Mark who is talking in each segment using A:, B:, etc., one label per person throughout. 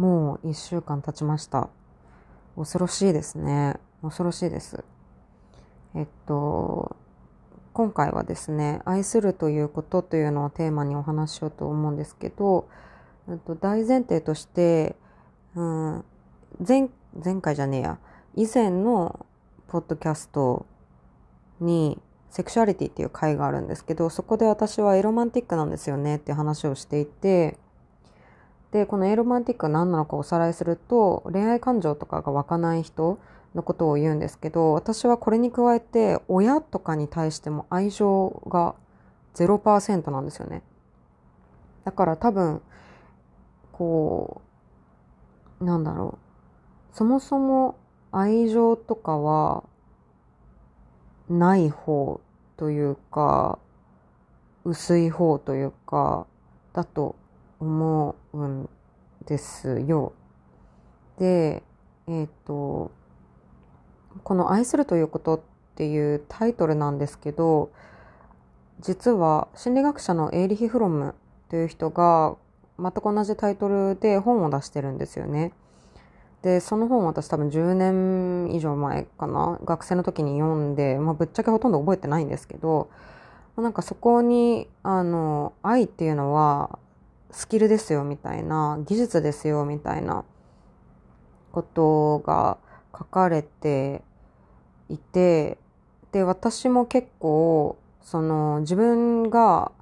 A: もう一週間経ちました。恐ろしいですね。恐ろしいです。えっと、今回はですね、愛するということというのをテーマにお話ししようと思うんですけど、えっと、大前提として、うん、前、前回じゃねえや、以前のポッドキャストに、セクシュアリティっていう回があるんですけど、そこで私はエロマンティックなんですよねって話をしていて、で、このエロマンティックは何なのかおさらいすると、恋愛感情とかが湧かない人のことを言うんですけど、私はこれに加えて、親とかに対しても愛情が0%なんですよね。だから多分、こう、なんだろう。そもそも愛情とかはない方というか、薄い方というか、だと思うんですよ。で、えっ、と、この愛するということっていうタイトルなんですけど、実は心理学者のエーリヒ・フロムという人が全く同じタイトルで本を出してるんですよね。で、その本私多分10年以上前かな、学生の時に読んで、まあぶっちゃけほとんど覚えてないんですけど、なんかそこに、あの、愛っていうのはスキルですよみたいな、技術ですよみたいなことが書かれていて、で、私も結構、その自分が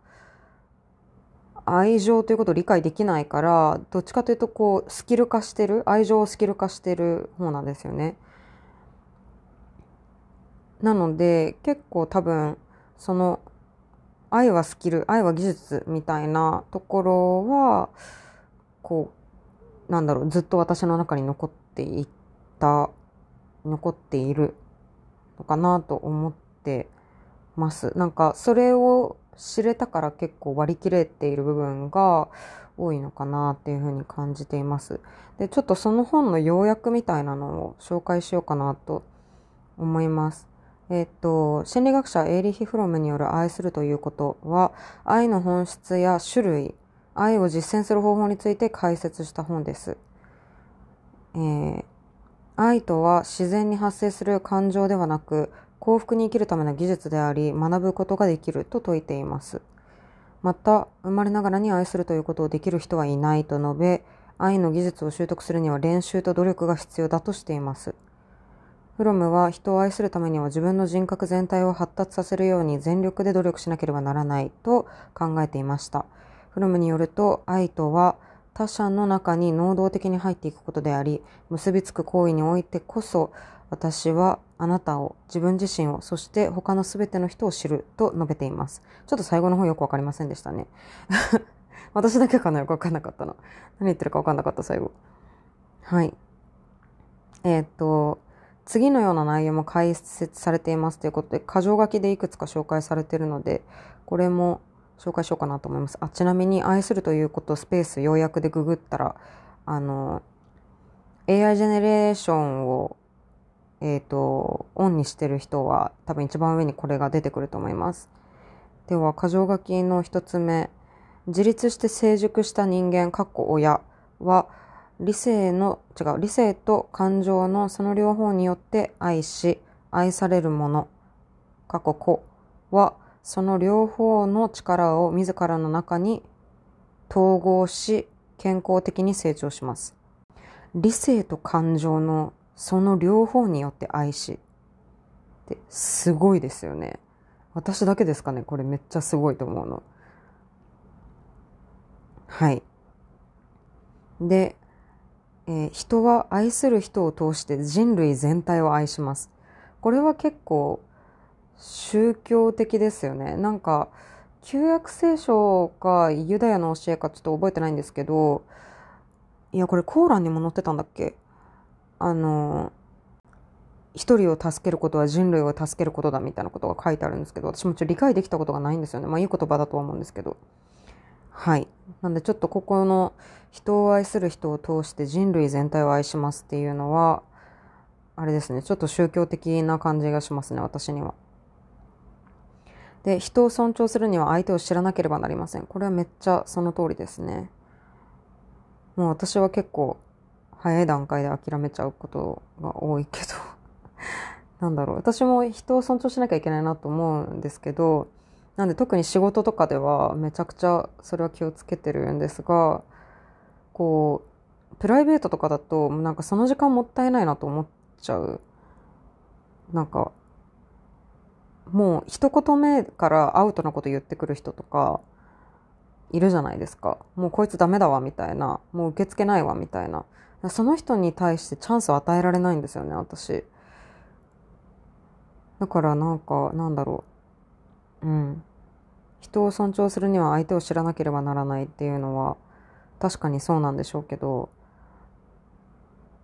A: 愛情ということを理解できないから、どっちかというとこう、スキル化してる、愛情をスキル化してる方なんですよね。なので、結構多分、その、愛はスキル、愛は技術みたいなところは、こう、なんだろう、ずっと私の中に残っていった、残っているのかなと思ってます。なんか、それを知れたから結構割り切れている部分が多いのかなっていうふうに感じています。で、ちょっとその本の要約みたいなのを紹介しようかなと思います。えっと、心理学者エーリヒ・フロムによる愛するということは、愛の本質や種類、愛を実践する方法について解説した本です。えー、愛とは自然に発生する感情ではなく、幸福に生きるための技術であり、学ぶことができると説いています。また、生まれながらに愛するということをできる人はいないと述べ、愛の技術を習得するには練習と努力が必要だとしています。フロムは人を愛するためには自分の人格全体を発達させるように全力で努力しなければならないと考えていました。フロムによると愛とは他者の中に能動的に入っていくことであり、結びつく行為においてこそ私はあなたを、自分自身を、そして他のすべての人を知ると述べています。ちょっと最後の方よくわかりませんでしたね。私だけかなよくわかんなかったの。何言ってるかわかんなかった最後。はい。えー、っと、次のような内容も解説されていますということで、箇条書きでいくつか紹介されているので、これも紹介しようかなと思います。あ、ちなみに愛するということスペース要約でググったら、あの、AI ジェネレーションを、えっ、ー、と、オンにしてる人は多分一番上にこれが出てくると思います。では、箇条書きの一つ目。自立して成熟した人間、かっこ親は、理性の、違う、理性と感情のその両方によって愛し、愛されるもの、過去子は、その両方の力を自らの中に統合し、健康的に成長します。理性と感情のその両方によって愛し。ってすごいですよね。私だけですかね？これめっちゃすごいと思うの。はい。で、えー、人は愛する人を通して人類全体を愛します。これは結構宗教的ですよね。なんか、旧約聖書かユダヤの教えかちょっと覚えてないんですけど、いや、これコーランにも載ってたんだっけ？あの、一人を助けることは人類を助けることだみたいなことが書いてあるんですけど、私もちょっと理解できたことがないんですよね。まあいい言葉だとは思うんですけど。はい。なんでちょっとここの人を愛する人を通して人類全体を愛しますっていうのは、あれですね。ちょっと宗教的な感じがしますね、私には。で、人を尊重するには相手を知らなければなりません。これはめっちゃその通りですね。もう私は結構早い段階で諦めちゃうことが多いけど なんだろう私も人を尊重しなきゃいけないなと思うんですけどなんで特に仕事とかではめちゃくちゃそれは気をつけてるんですがこうプライベートとかだとなんかその時間もったいないなと思っちゃうなんかもう一言目からアウトなこと言ってくる人とかいるじゃないですか。もうこいつダメだわみたいな。もう受け付けないわみたいな。その人に対してチャンスを与えられないんですよね、私。だからなんか、なんだろう。うん。人を尊重するには相手を知らなければならないっていうのは確かにそうなんでしょうけど、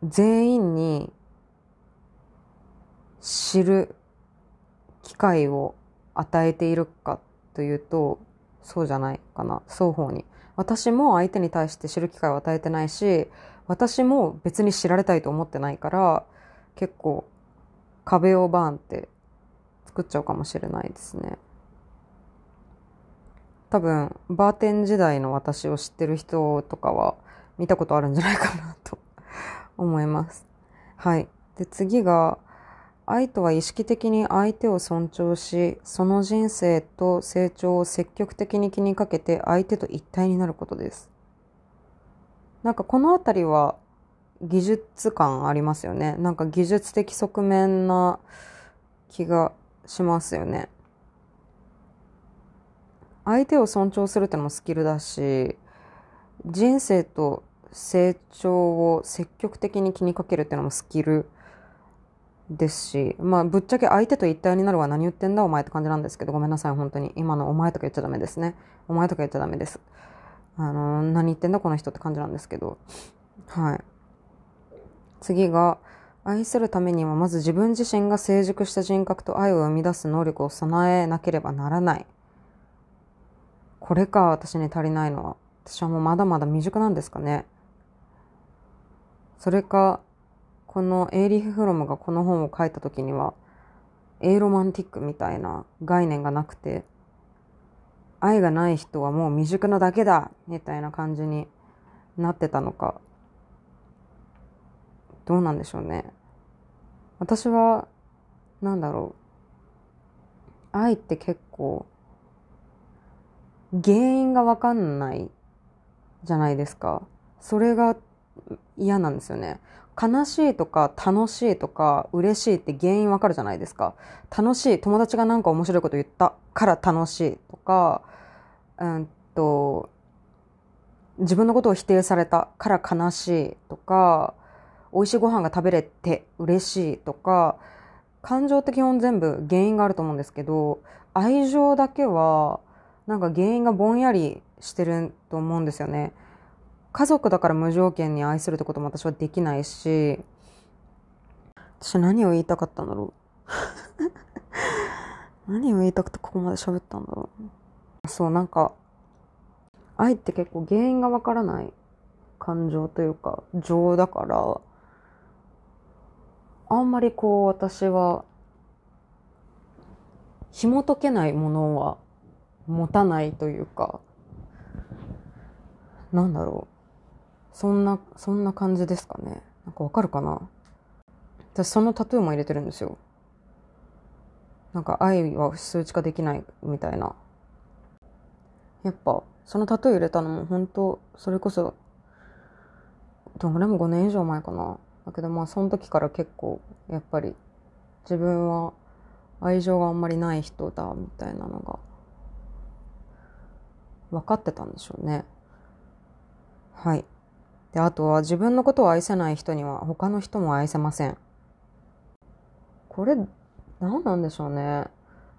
A: 全員に知る機会を与えているかというと、そうじゃないかな。双方に。私も相手に対して知る機会を与えてないし、私も別に知られたいと思ってないから、結構壁をバーンって作っちゃうかもしれないですね。多分、バーテン時代の私を知ってる人とかは見たことあるんじゃないかなと思います。はい。で、次が、愛とは意識的に相手を尊重し、その人生と成長を積極的に気にかけて相手と一体になることです。なんかこのあたりは技術感ありますよね。なんか技術的側面な気がしますよね。相手を尊重するってのもスキルだし、人生と成長を積極的に気にかけるってのもスキルですし、まあ、ぶっちゃけ相手と一体になるは何言ってんだお前って感じなんですけど、ごめんなさい、本当に。今のお前とか言っちゃダメですね。お前とか言っちゃダメです。あの、何言ってんだこの人って感じなんですけど。はい。次が、愛するためにはまず自分自身が成熟した人格と愛を生み出す能力を備えなければならない。これか、私に足りないのは。私はもうまだまだ未熟なんですかね。それか、このエーリヒ・フロムがこの本を書いた時には、エーロマンティックみたいな概念がなくて、愛がない人はもう未熟なだけだみたいな感じになってたのか、どうなんでしょうね。私は、なんだろう。愛って結構、原因がわかんないじゃないですか。それが嫌なんですよね。悲しいとか楽しいとか嬉しいって原因わかるじゃないですか。楽しい、友達がなんか面白いこと言ったから楽しいとか、うんと、自分のことを否定されたから悲しいとか、美味しいご飯が食べれて嬉しいとか、感情って基本全部原因があると思うんですけど、愛情だけはなんか原因がぼんやりしてると思うんですよね。家族だから無条件に愛するってことも私はできないし、私何を言いたかったんだろう。何を言いたくてここまで喋ったんだろう。そう、なんか、愛って結構原因がわからない感情というか、情だから、あんまりこう私は、紐解けないものは持たないというか、なんだろう。そんな、そんな感じですかね。なんかわかるかな私そのタトゥーも入れてるんですよ。なんか愛は数値化できないみたいな。やっぱ、そのタトゥー入れたのも本当それこそ、どんぐらいも5年以上前かな。だけどまあその時から結構、やっぱり自分は愛情があんまりない人だみたいなのが分かってたんでしょうね。はい。で、あとは自分のことを愛せない人には他の人も愛せません。これ、何なんでしょうね。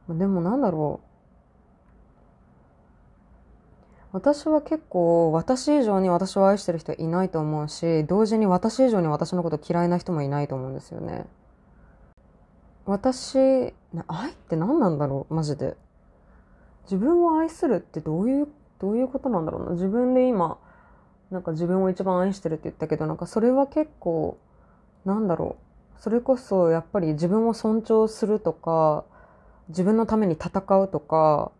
A: でもなんだろう。私は結構私以上に私を愛してる人いないと思うし、同時に私以上に私のこと嫌いな人もいないと思うんですよね。私、愛って何なんだろうマジで。自分を愛するってどういう、どういうことなんだろうな。自分で今、なんか自分を一番愛してるって言ったけど、なんかそれは結構、なんだろう。それこそやっぱり自分を尊重するとか、自分のために戦うとか、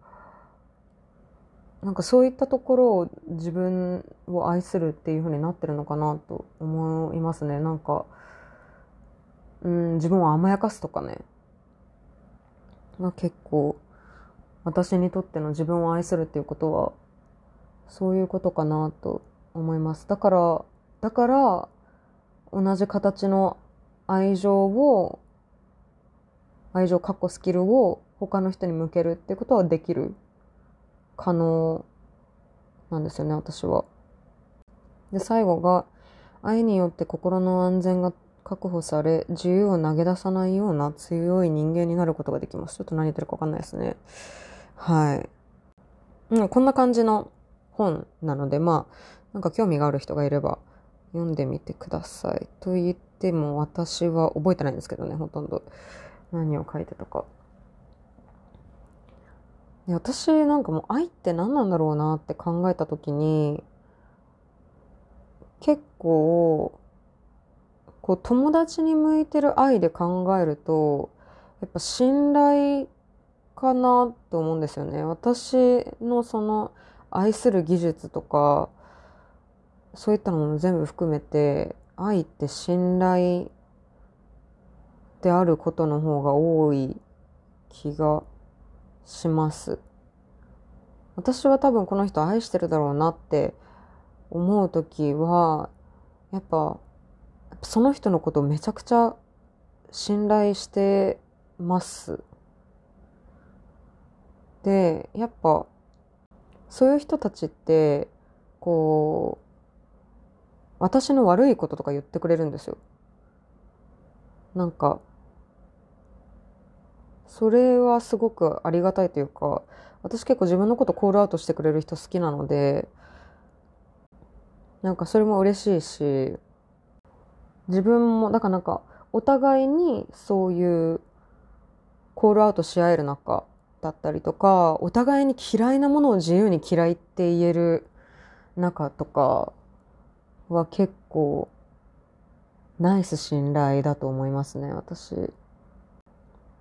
A: なんかそういったところを自分を愛するっていう風になってるのかなと思いますね。なんか、うん、自分を甘やかすとかね。が結構、私にとっての自分を愛するっていうことは、そういうことかなと思います。だから、だから、同じ形の愛情を、愛情、かっこスキルを他の人に向けるってことはできる。可能なんですよね、私は。で、最後が、愛によって心の安全が確保され、自由を投げ出さないような強い人間になることができます。ちょっと何言ってるかわかんないですね。はい。うん、こんな感じの本なので、まあ、なんか興味がある人がいれば読んでみてください。と言っても私は覚えてないんですけどね、ほとんど。何を書いてたか。で私なんかもう愛って何なんだろうなって考えた時に結構こう友達に向いてる愛で考えるとやっぱ信頼かなと思うんですよね。私のその愛する技術とかそういったもの全部含めて愛って信頼であることの方が多い気がします。私は多分この人愛してるだろうなって思う時は、やっぱ、その人のことをめちゃくちゃ信頼してます。で、やっぱ、そういう人たちって、こう、私の悪いこととか言ってくれるんですよ。なんか、それはすごくありがたいというか、私結構自分のことコールアウトしてくれる人好きなので、なんかそれも嬉しいし、自分も、だからなんか、お互いにそういうコールアウトし合える仲だったりとか、お互いに嫌いなものを自由に嫌いって言える仲とかは結構ナイス信頼だと思いますね、私。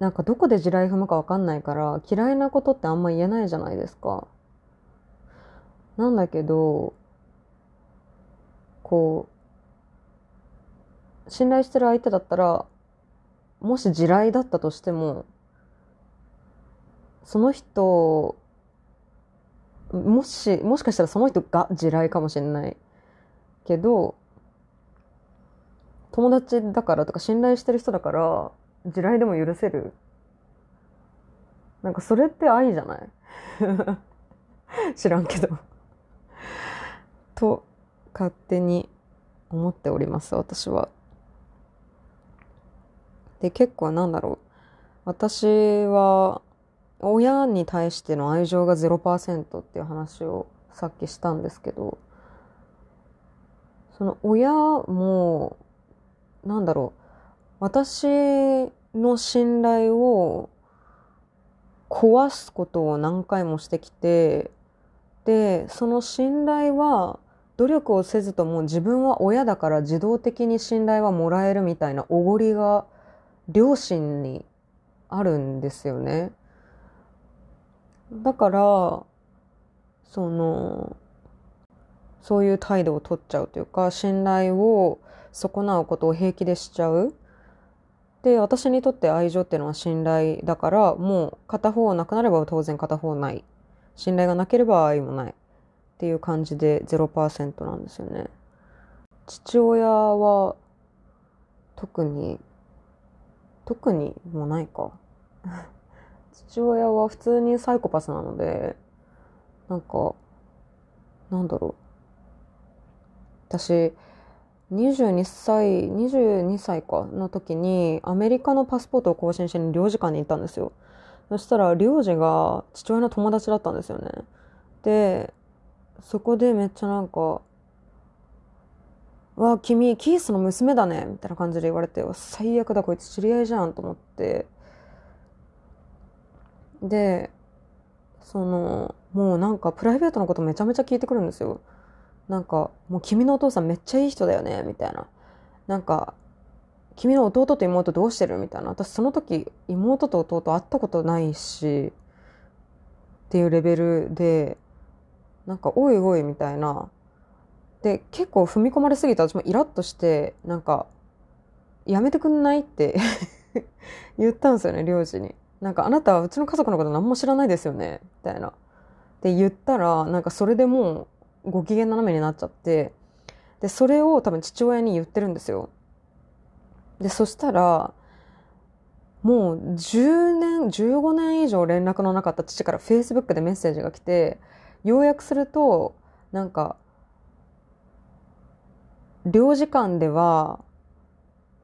A: なんかどこで地雷踏むかわかんないから嫌いなことってあんま言えないじゃないですか。なんだけど、こう、信頼してる相手だったら、もし地雷だったとしても、その人、もし、もしかしたらその人が地雷かもしれないけど、友達だからとか信頼してる人だから、地雷でも許せる。なんかそれって愛じゃない？知らんけど。と勝手に思っております私は。で結構なんだろう。私は親に対しての愛情が0%っていう話をさっきしたんですけどその親もなんだろう私の信頼を壊すことを何回もしてきて、で、その信頼は努力をせずとも自分は親だから自動的に信頼はもらえるみたいなおごりが両親にあるんですよね。だから、その、そういう態度を取っちゃうというか、信頼を損なうことを平気でしちゃう。で、私にとって愛情っていうのは信頼だから、もう片方なくなれば当然片方ない。信頼がなければ愛もない。っていう感じで0%なんですよね。父親は特に、特にもないか。父親は普通にサイコパスなので、なんか、なんだろう。私、22歳、22歳かの時にアメリカのパスポートを更新しに領事館に行ったんですよ。そしたら領事が父親の友達だったんですよね。で、そこでめっちゃなんか、わあ、君、キースの娘だねみたいな感じで言われて、最悪だ、こいつ知り合いじゃんと思って。で、その、もうなんかプライベートのことめちゃめちゃ聞いてくるんですよ。なんか、もう君のお父さんめっちゃいい人だよね、みたいな。なんか、君の弟と妹どうしてるみたいな。私その時、妹と弟会ったことないし、っていうレベルで、なんか、おいおいみたいな。で、結構踏み込まれすぎて私もイラッとして、なんか、やめてくんないって 言ったんですよね、領事に。なんか、あなたはうちの家族のこと何も知らないですよね、みたいな。って言ったら、なんかそれでもうご機嫌斜めになっちゃって、で、それを多分父親に言ってるんですよ。で、そしたら、もう10年、15年以上連絡のなかった父から Facebook でメッセージが来て、要約すると、なんか、領事館では、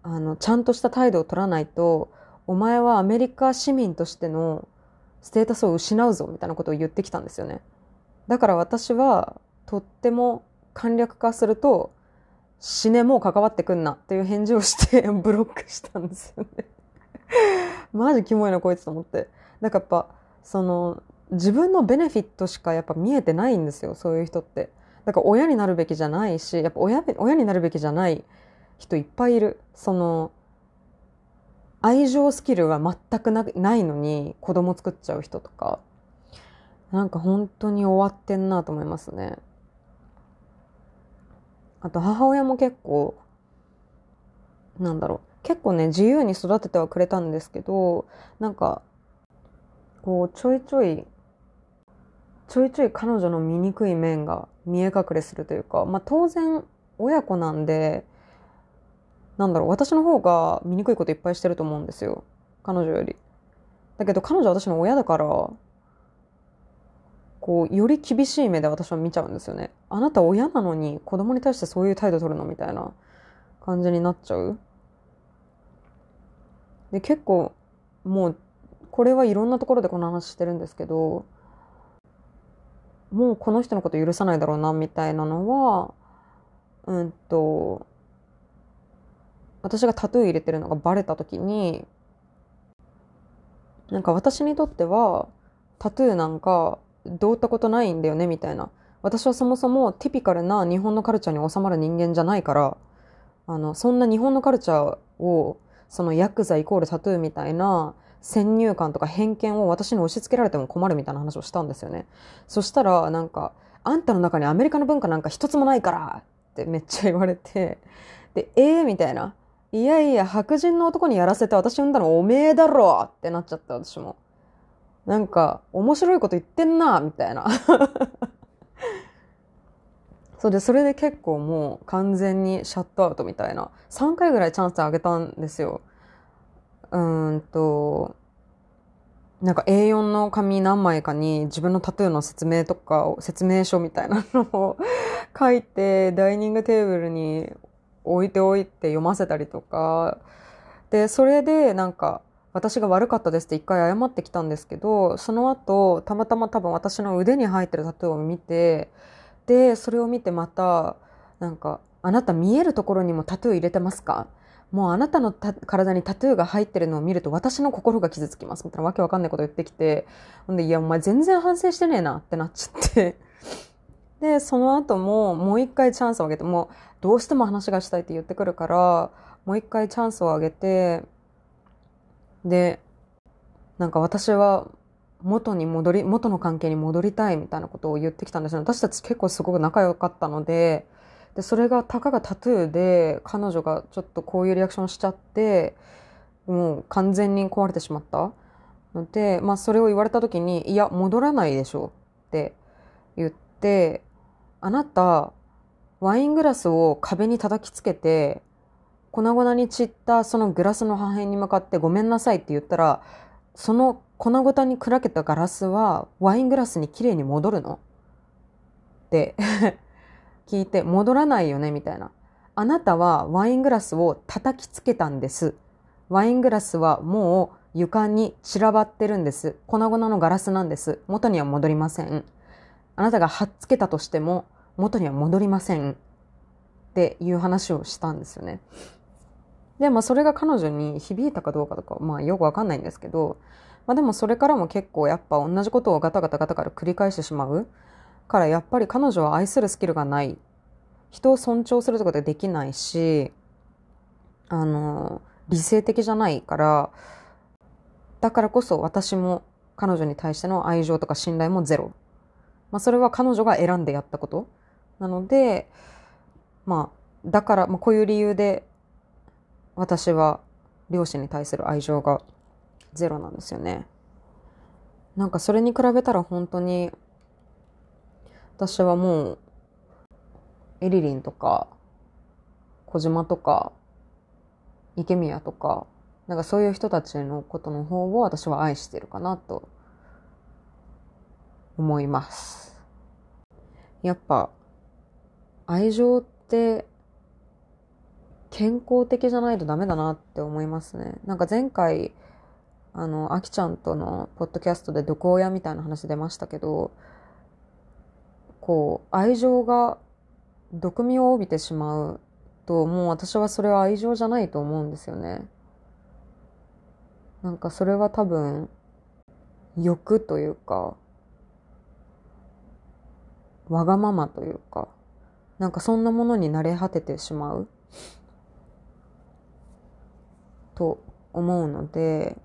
A: あの、ちゃんとした態度を取らないと、お前はアメリカ市民としてのステータスを失うぞ、みたいなことを言ってきたんですよね。だから私は、とっても簡略化すると、死ねもう関わってくんなっていう返事をして ブロックしたんですよねマジキモいなこいつと思って。なんかやっぱ、その、自分のベネフィットしかやっぱ見えてないんですよ、そういう人って。だから親になるべきじゃないし、やっぱ親親になるべきじゃない人いっぱいいる。その、愛情スキルが全くなないのに子供作っちゃう人とか、なんか本当に終わってんなと思いますね。あと母親も結構、なんだろう、結構ね、自由に育ててはくれたんですけど、なんか、こう、ちょいちょい、ちょいちょい彼女の醜い面が見え隠れするというか、まあ当然、親子なんで、なんだろう、私の方が醜いこといっぱいしてると思うんですよ。彼女より。だけど彼女は私の親だから、こう、より厳しい目で私は見ちゃうんですよね。あなた親なのに子供に対してそういう態度取るのみたいな感じになっちゃう。で、結構、もう、これはいろんなところでこの話してるんですけど、もうこの人のこと許さないだろうな、みたいなのは、うんと、私がタトゥー入れてるのがバレた時に、なんか私にとっては、タトゥーなんかどうったことないんだよね、みたいな。私はそもそもティピカルな日本のカルチャーに収まる人間じゃないから、あの、そんな日本のカルチャーをそのヤクザイコールタトゥーみたいな先入観とか偏見を私に押し付けられても困るみたいな話をしたんですよね。そしたら、なんか、あんたの中にアメリカの文化なんか一つもないからってめっちゃ言われて、で、ええー、みたいな。いやいや、白人の男にやらせて私産んだのおめえだろってなっちゃった私も。なんか、面白いこと言ってんなみたいな。そうで、それで結構もう完全にシャットアウトみたいな。3回ぐらいチャンスあげたんですよ。うんと、なんか A4 の紙何枚かに自分のタトゥーの説明とかを、説明書みたいなのを書いて、ダイニングテーブルに置いておいて読ませたりとか、で、それでなんか、私が悪かったですって一回謝ってきたんですけど、その後、たまたま多分私の腕に入ってるタトゥーを見て、で、それを見てまた、なんか、あなた見えるところにもタトゥー入れてますか？もうあなたの体にタトゥーが入ってるのを見ると私の心が傷つきます。みたいなわけわかんないこと言ってきて、ほんで、いや、お前全然反省してねえなってなっちゃって。で、その後ももう一回チャンスをあげて、もうどうしても話がしたいって言ってくるから、もう一回チャンスをあげて、で、なんか私は元に戻り、元の関係に戻りたいみたいなことを言ってきたんですよ。私たち結構すごく仲良かったので、で、それがたかがタトゥーで、彼女がちょっとこういうリアクションしちゃって、もう完全に壊れてしまったので、まあそれを言われた時に、いや、戻らないでしょって言って、あなた、ワイングラスを壁に叩きつけて、粉々に散ったそのグラスの破片に向かってごめんなさいって言ったら、その粉々に砕けたガラスはワイングラスにきれいに戻るの？って 聞いて、戻らないよね？みたいな。あなたはワイングラスを叩きつけたんです。ワイングラスはもう床に散らばってるんです。粉々のガラスなんです。元には戻りません。あなたが貼っつけたとしても元には戻りません。っていう話をしたんですよね。で、まあそれが彼女に響いたかどうかとか、まあよくわかんないんですけど、まあでもそれからも結構やっぱ同じことをガタガタガタから繰り返してしまうからやっぱり彼女は愛するスキルがない。人を尊重するとかでできないし、あの、理性的じゃないから、だからこそ私も彼女に対しての愛情とか信頼もゼロ。まあそれは彼女が選んでやったことなので、まあだから、まあこういう理由で私は両親に対する愛情がゼロなんですよね。なんかそれに比べたら本当に私はもうエリリンとか小島とか池宮とかなんかそういう人たちのことの方を私は愛してるかなと思います。やっぱ愛情って健康的じゃないとダメだなって思いますね。なんか前回あの、あきちゃんとのポッドキャストで毒親みたいな話出ましたけど、こう、愛情が毒味を帯びてしまうと、もう私はそれは愛情じゃないと思うんですよね。なんかそれは多分、欲というか、わがままというか、なんかそんなものに慣れ果ててしまうと思うので、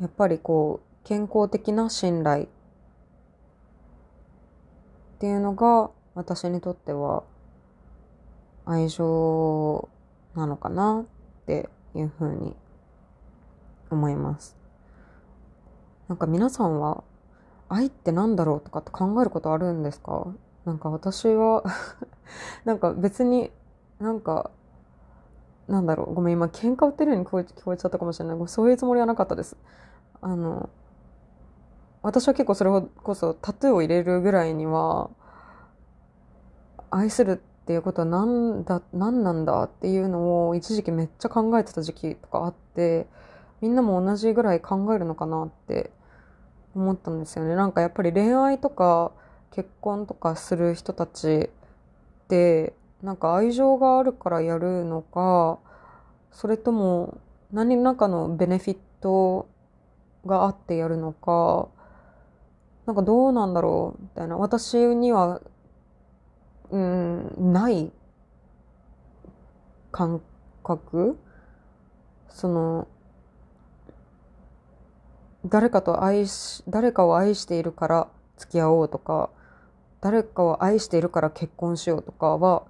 A: やっぱりこう、健康的な信頼っていうのが私にとっては愛情なのかなっていうふうに思います。なんか皆さんは愛って何だろうとかって考えることあるんですか？なんか私は なんか別になんかなんだろう。ごめん今喧嘩売ってるように聞こえ聞こえちゃったかもしれない。そういうつもりはなかったです。あの私は結構それこそタトゥーを入れるぐらいには愛するっていうことは何だ何なんだっていうのを一時期めっちゃ考えてた時期とかあってみんなも同じぐらい考えるのかなって思ったんですよね。なんかやっぱり恋愛とか結婚とかする人たちってなんか愛情があるからやるのかそれとも何らかのベネフィットがあってやるのかなんかどうなんだろうみたいな。私にはうんない感覚？その誰かと愛し誰かを愛しているから付き合おうとか誰かを愛しているから結婚しようとかは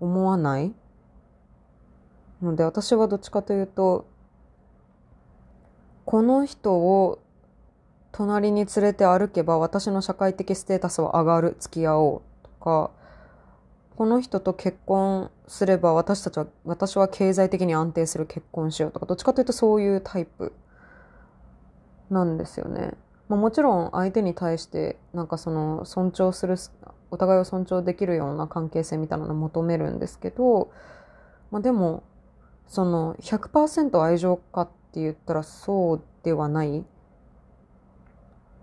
A: 思わない？ので私はどっちかというとこの人を隣に連れて歩けば私の社会的ステータスは上がる。付き合おうとかこの人と結婚すれば私たちは私は経済的に安定する。結婚しようとかどっちかというとそういうタイプ。なんですよね。まあ、もちろん相手に対してなんかその尊重するお互いを尊重できるような関係性みたいなのを求めるんですけど、まあ、でもその100%愛情かって言ったらそうではない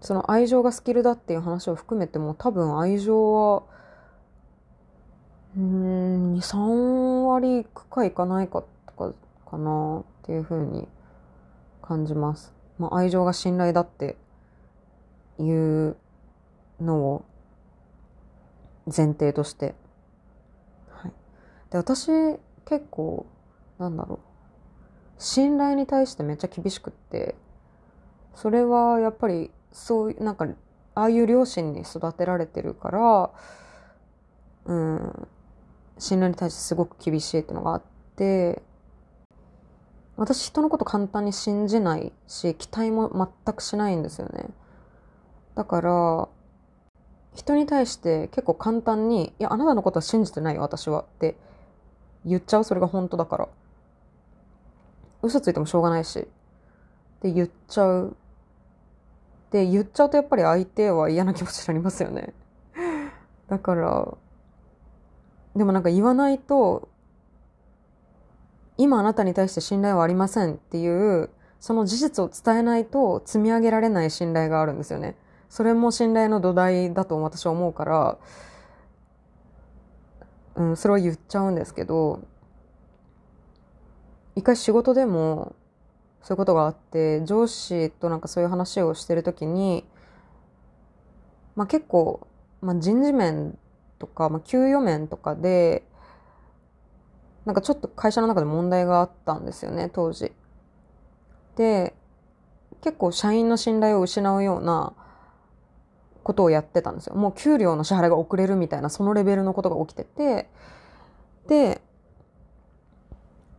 A: その愛情がスキルだっていう話を含めても多分愛情はうん23割いくかいかないかとかかなっていうふうに感じます。まあ、愛情が信頼だっていうのを前提として。はい、で私結構なんだろう信頼に対してめっちゃ厳しくってそれはやっぱりそういうなんかああいう両親に育てられてるからうん信頼に対してすごく厳しいっていうのがあって私人のこと簡単に信じないし期待も全くしないんですよね。だから人に対して結構簡単に「いやあなたのことは信じてないよ私は」って言っちゃうそれが本当だから。嘘ついてもしょうがないしって言っちゃう。で言っちゃうとやっぱり相手は嫌な気持ちになりますよね。だからでもなんか言わないと今あなたに対して信頼はありませんっていうその事実を伝えないと積み上げられない信頼があるんですよね。それも信頼の土台だと私は思うから、うん、それは言っちゃうんですけど、一回仕事でもそういうことがあって、上司となんかそういう話をしてるときに、まあ結構、まあ人事面とか、まあ給与面とかで、なんかちょっと会社の中で問題があったんですよね、当時。で、結構社員の信頼を失うようなことをやってたんですよ。もう給料の支払いが遅れるみたいな、そのレベルのことが起きてて、で、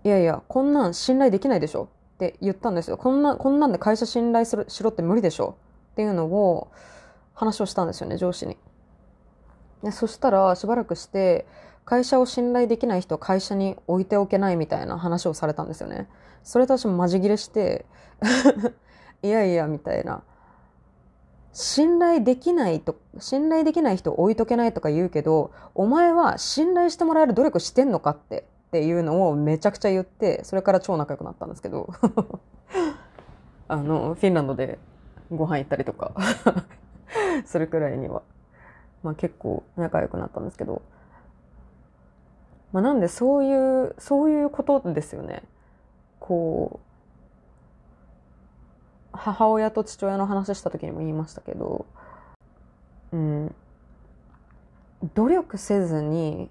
A: いやいや、こんなん信頼できないでしょって言ったんですよ。こんな、こんなんで会社信頼するしろって無理でしょっていうのを話をしたんですよね、上司に。でそしたらしばらくして会社を信頼できない人会社に置いておけないみたいな話をされたんですよね。それと私もマジギレして いやいやみたいな。信頼できないと、信頼できない人置いとけないとか言うけど、お前は信頼してもらえる努力してんのかってっていうのをめちゃくちゃ言って、それから超仲良くなったんですけど、あの、フィンランドでご飯行ったりとか するくらいには、まあ結構仲良くなったんですけど、まあなんでそういう、そういうことですよね。こう、母親と父親の話した時にも言いましたけど、うん、努力せずに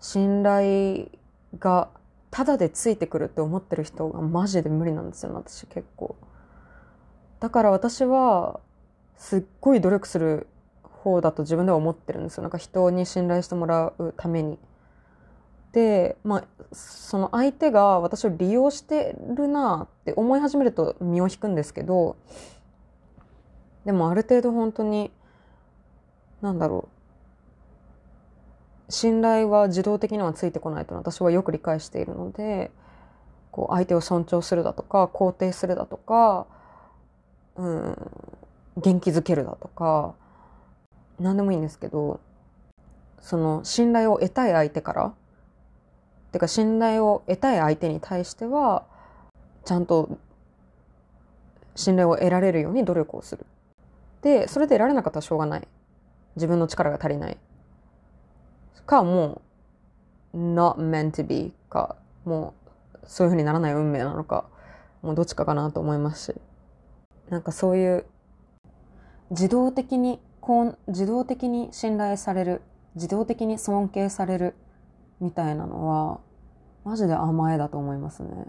A: 信頼がただでついてくるって思ってる人がマジで無理なんですよね、私結構。だから私はすっごい努力する方だと自分では思ってるんですよ。なんか人に信頼してもらうために。で、まあ、その相手が私を利用してるなって思い始めると身を引くんですけど、でもある程度本当に、なんだろう。信頼は自動的にはついてこないと私はよく理解しているので、こう相手を尊重するだとか、肯定するだとか、うん、元気づけるだとか、何でもいいんですけど、その信頼を得たい相手からてか信頼を得たい相手に対してはちゃんと信頼を得られるように努力をする。で、それで得られなかったらしょうがない。自分の力が足りない。か、もう、not meant to be か、もう、そういう風にならない運命なのか、もうどっちかかなと思いますし。なんかそういう、自動的に、こう、自動的に信頼される、自動的に尊敬されるみたいなのは、マジで甘えだと思いますね。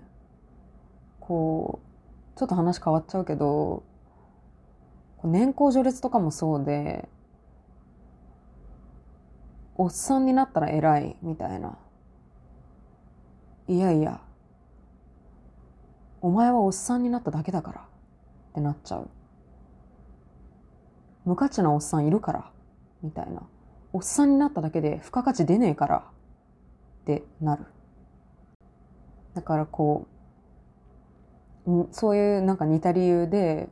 A: こう、ちょっと話変わっちゃうけど、年功序列とかもそうで、おっさんになったら偉いみたいな。いやいや、お前はおっさんになっただけだからってなっちゃう。無価値なおっさんいるからみたいな。おっさんになっただけで付加価値出ねえからってなる。だからこう、そういうなんか似た理由で、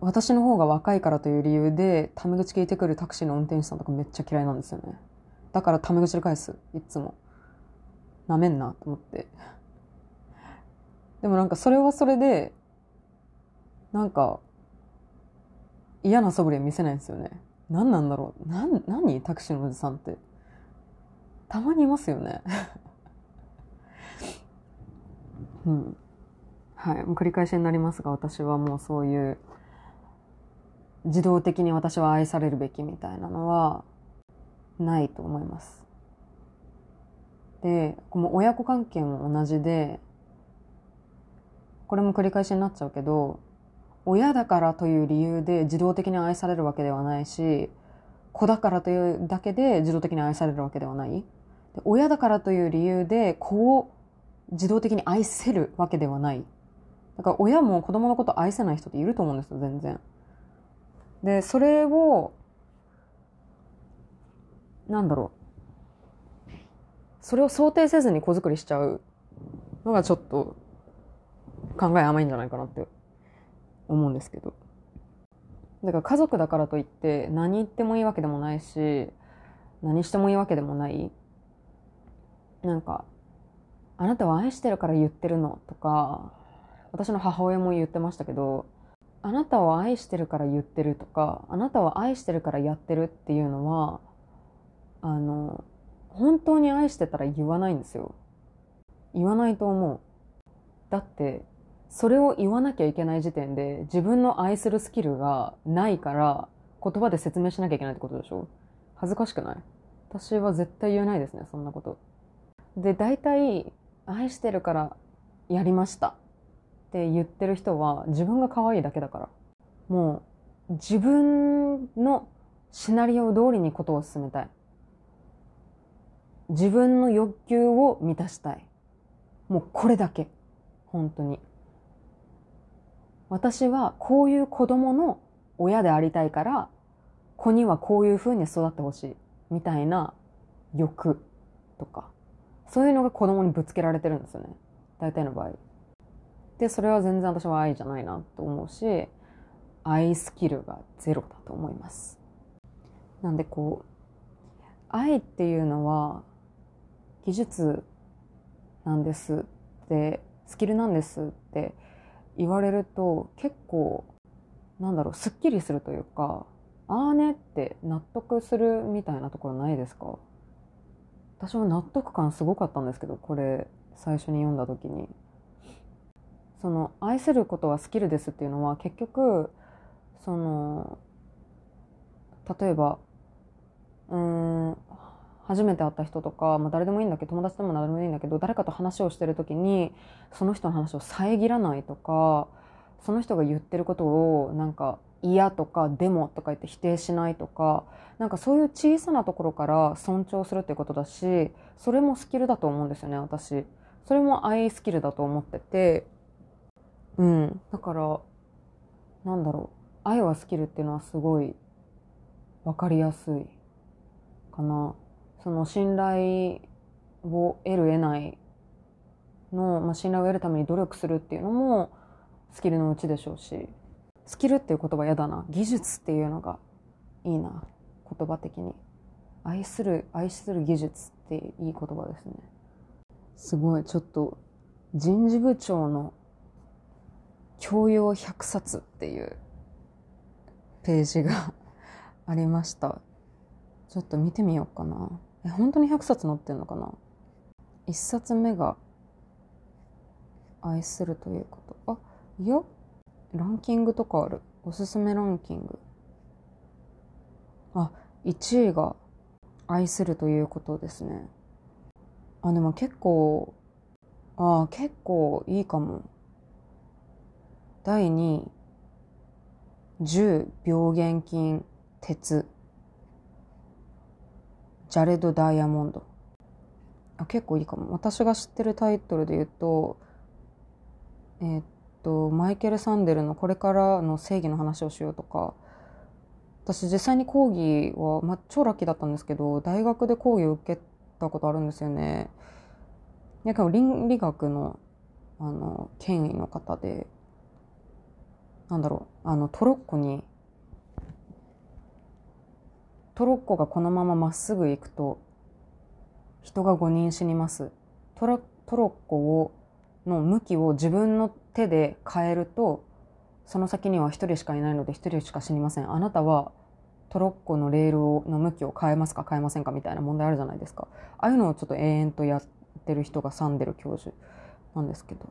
A: 私の方が若いからという理由で、タメ口聞いてくるタクシーの運転手さんとかめっちゃ嫌いなんですよね。だからタメ口で返す、いつも。なめんなと思って。でもなんかそれはそれで、なんか、嫌な素振り見せないんですよね。何なんだろう。な、何？タクシーのおじさんって。たまにいますよね。うん。はい。もう繰り返しになりますが、私はもうそういう、自動的に私は愛されるべきみたいなのは、ないと思います。で、この親子関係も同じで、これも繰り返しになっちゃうけど、親だからという理由で自動的に愛されるわけではないし、子だからというだけで自動的に愛されるわけではない。親だからという理由で子を自動的に愛せるわけではない。だから親も子供のこと愛せない人っていると思うんですよ、全然。で、それを、なんだろう。それを想定せずに子作りしちゃうのがちょっと考え甘いんじゃないかなって思うんですけど。だから家族だからといって何言ってもいいわけでもないし、何してもいいわけでもない。なんかあなたは愛してるから言ってるの？とか、私の母親も言ってましたけど、あなたを愛してるから言ってるとか、あなたは愛してるからやってるっていうのは、あの、本当に愛してたら言わないんですよ。言わないと思う。だって、それを言わなきゃいけない時点で自分の愛するスキルがないから言葉で説明しなきゃいけないってことでしょ？恥ずかしくない？私は絶対言えないですね、そんなこと。で、大体、愛してるからやりましたって言ってる人は自分が可愛いだけだから。もう自分のシナリオ通りにことを進めたい。自分の欲求を満たしたい。もうこれだけ。本当に。私はこういう子供の親でありたいから、子にはこういう風に育ってほしい。みたいな欲とか。そういうのが子供にぶつけられてるんですよね。大体の場合。で、それは全然私は愛じゃないなと思うし、愛スキルがゼロだと思います。なんでこう、愛っていうのは技術なんですって、スキルなんですって言われると結構、なんだろう、すっきりするというか、ああねって納得するみたいなところないですか？私は納得感すごかったんですけど、これ最初に読んだ時に。その愛することはスキルですっていうのは結局その例えばうん初めて会った人とか、まあ、誰でもいいんだけど友達でも誰でもいいんだけど誰かと話をしてる時にその人の話を遮らないとかその人が言ってることをなんか嫌とかでもとか言って否定しないとかなんかそういう小さなところから尊重するっていうことだしそれもスキルだと思うんですよね私。それも愛スキルだと思ってて。うん。だからなんだろう。愛はスキルっていうのはすごい分かりやすいかな。その信頼を得る得ないの、まあ、信頼を得るために努力するっていうのもスキルのうちでしょうし。スキルっていう言葉嫌だな。技術っていうのがいいな。言葉的に。愛する愛する技術っていい言葉ですね。すごい。ちょっと人事部長の教養100冊っていうページが ありました。ちょっと見てみようかな。え本当に100冊載ってんのかな？1冊目が愛するということ。あいや。ランキングとかある？おすすめランキング。あ1位が愛するということですね。あでも結構あ結構いいかも。第2位10病原菌鉄。ジャレド・ダイヤモンド。あ、結構いいかも。私が知ってるタイトルで言うと、えー、っと、マイケル・サンデルのこれからの正義の話をしようとか、私実際に講義は、まあ、超ラッキーだったんですけど、大学で講義を受けたことあるんですよね。や倫理学の、あの、権威の方で、なんだろう、あの、トロッコにトロッコがこのまままっすぐ行くと人が5人死にますトロトロッコをの向きを自分の手で変えるとその先には1人しかいないので1人しか死にません。あなたはトロッコのレールの向きを変えますか？変えませんか？みたいな問題あるじゃないですか。ああいうのをちょっと延々とやってる人がサンデル教授なんですけど。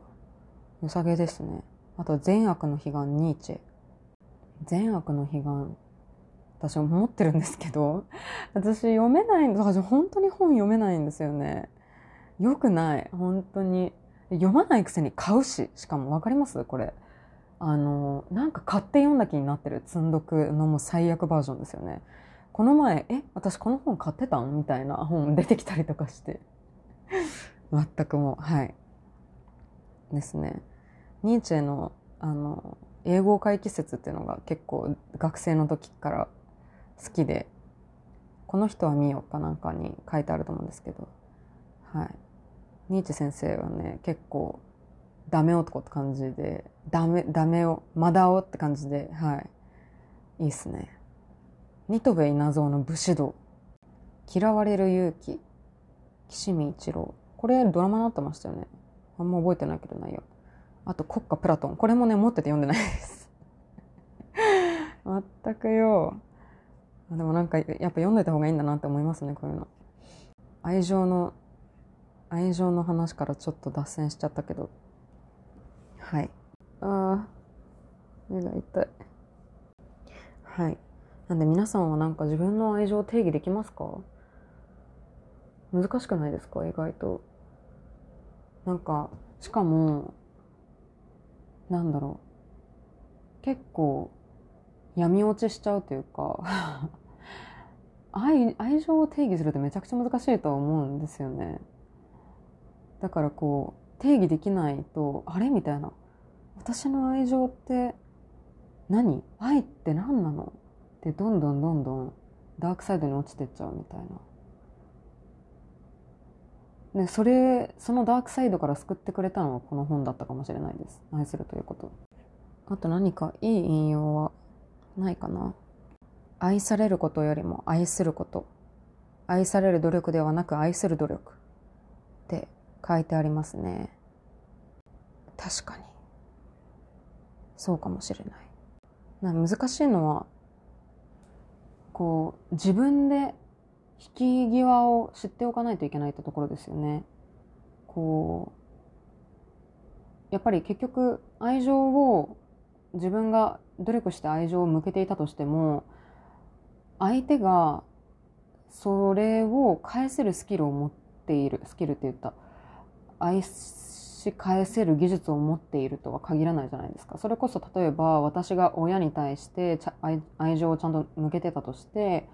A: 良さげですね。あと善悪の悲願ニーチェ。善悪の悲願私は思ってるんですけど、私読めないん私本当に本読めないんですよね。よくない。本当に。読まないくせに買うし、しかもわかります？これ。あの、なんか買って読んだ気になってる積んどくのも最悪バージョンですよね。この前、え、私この本買ってたん？みたいな本出てきたりとかして。全くもう、はい。ですね。ニーチェの、あの、英語回帰説っていうのが結構学生の時から好きでこの人は見ようかなんかに書いてあると思うんですけどはいニーチェ先生はね結構ダメ男って感じでダメダメをマダオって感じではい。いいっすね。ニトベ稲造の武士道。嫌われる勇気。岸見一郎。これドラマになってましたよね。あんま覚えてないけどないよあと国家プラトン。これもね持ってて読んでないです。全くよ。でもなんかやっぱ読んでた方がいいんだなって思いますねこういうの。愛情の愛情の話からちょっと脱線しちゃったけど。はい。あー目が痛い。はい。なんで皆さんはなんか自分の愛情を定義できますか？難しくないですか？意外と。なんかしかもなんだろう。結構闇落ちしちゃうというか。愛愛情を定義するってめちゃくちゃ難しいと思うんですよね。だからこう定義できないとあれ？みたいな。私の愛情って何？愛って何なの？ってどんどんどんどんダークサイドに落ちてっちゃうみたいな。でそれそのダークサイドから救ってくれたのはこの本だったかもしれないです。愛するということ。あと何かいい引用はないかな？愛されることよりも愛すること。愛される努力ではなく愛する努力。って書いてありますね。確かに。そうかもしれない。な難しいのはこう自分で引き際を知っておかないといけないってところですよね。こうやっぱり結局愛情を自分が努力して愛情を向けていたとしても相手がそれを返せるスキルを持っているスキルって言った。愛し返せる技術を持っているとは限らないじゃないですか。それこそ例えば私が親に対して愛情をちゃんと向けてたとして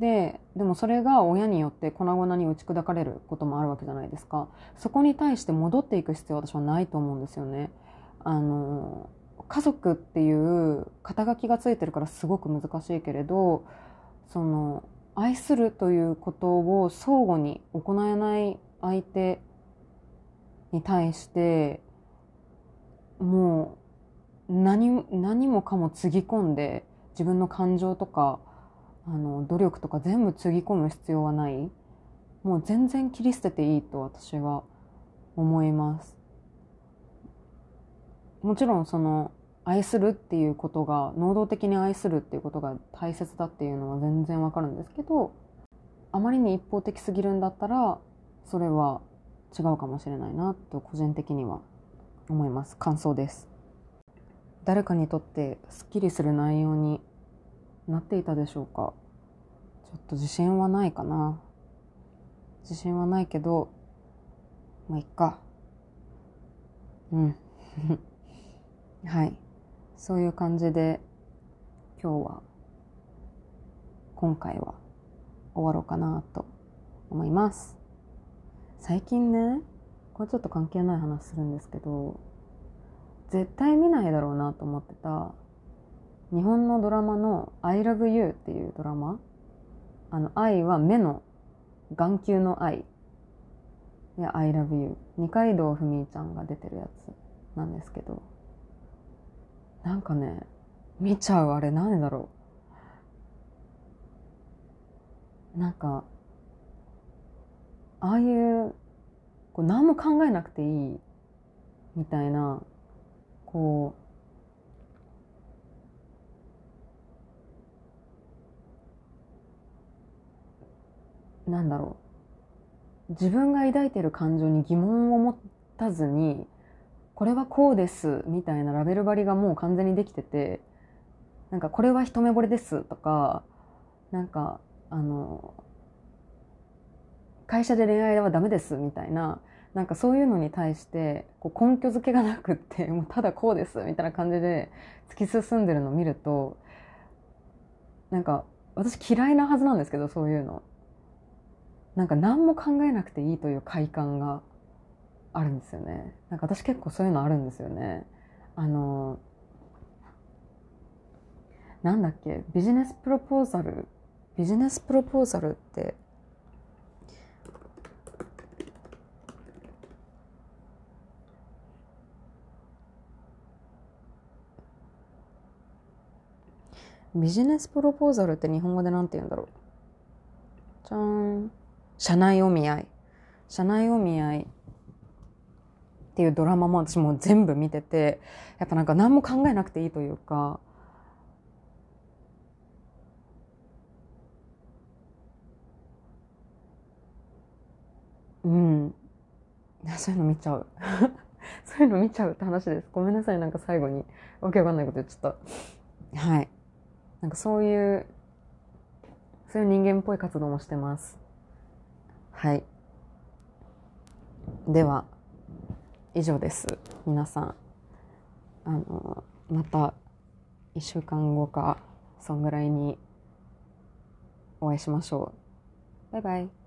A: ででもそれが親によって粉々に打ち砕かれることもあるわけじゃないですか。そこに対して戻っていく必要は私はないと思うんですよね。あの家族っていう肩書きがついてるからすごく難しいけれどその愛するということを相互に行えない相手に対してもう何何もかもつぎ込んで自分の感情とかあの努力とか全部つぎ込む必要はない。もう全然切り捨てていいと私は思います。もちろんその愛するっていうことが能動的に愛するっていうことが大切だっていうのは全然わかるんですけどあまりに一方的すぎるんだったらそれは違うかもしれないなと個人的には思います。感想です。誰かにとってすっきりする内容になっていたでしょうか？ちょっと自信はないかな。自信はないけどまあいっか。うん。はい。そういう感じで今日は今回は終わろうかなと思います。最近ねこれちょっと関係ない話するんですけど絶対見ないだろうなと思ってた日本のドラマの「I love you」っていうドラマあの愛は目の眼球の愛。いや「I love you」二階堂ふみちゃんが出てるやつなんですけどなんかね見ちゃう。あれなんでだろう。なんかああいうこう何も考えなくていいみたいなこうなんだろう。自分が抱いている感情に疑問を持たずにこれはこうですみたいなラベル張りがもう完全にできててなんかこれは一目惚れですとかなんかあの会社で恋愛はダメですみたいななんかそういうのに対してこう根拠付けがなくって もうただこうですみたいな感じで突き進んでるのを見るとなんか私嫌いなはずなんですけどそういうの。なんか何も考えなくていいという快感があるんですよね。なんか私結構そういうのあるんですよね。あのなんだっけビジネスプロポーザル。ビジネスプロポーザルってビジネスプロポーザルって日本語で何て言うんだろう。じゃん。社内お見合い。社内お見合いっていうドラマも私も全部見ててやっぱなんか何も考えなくていいというか。うん。そういうの見ちゃう。そういうの見ちゃうって話です。ごめんなさい。なんか最後に。わけわかんないこと言っちゃった。はい。なんかそういうそういう人間っぽい活動もしてますはいでは以上です皆さんあのまた1週間後かそんぐらいにお会いしましょう。バイバイ。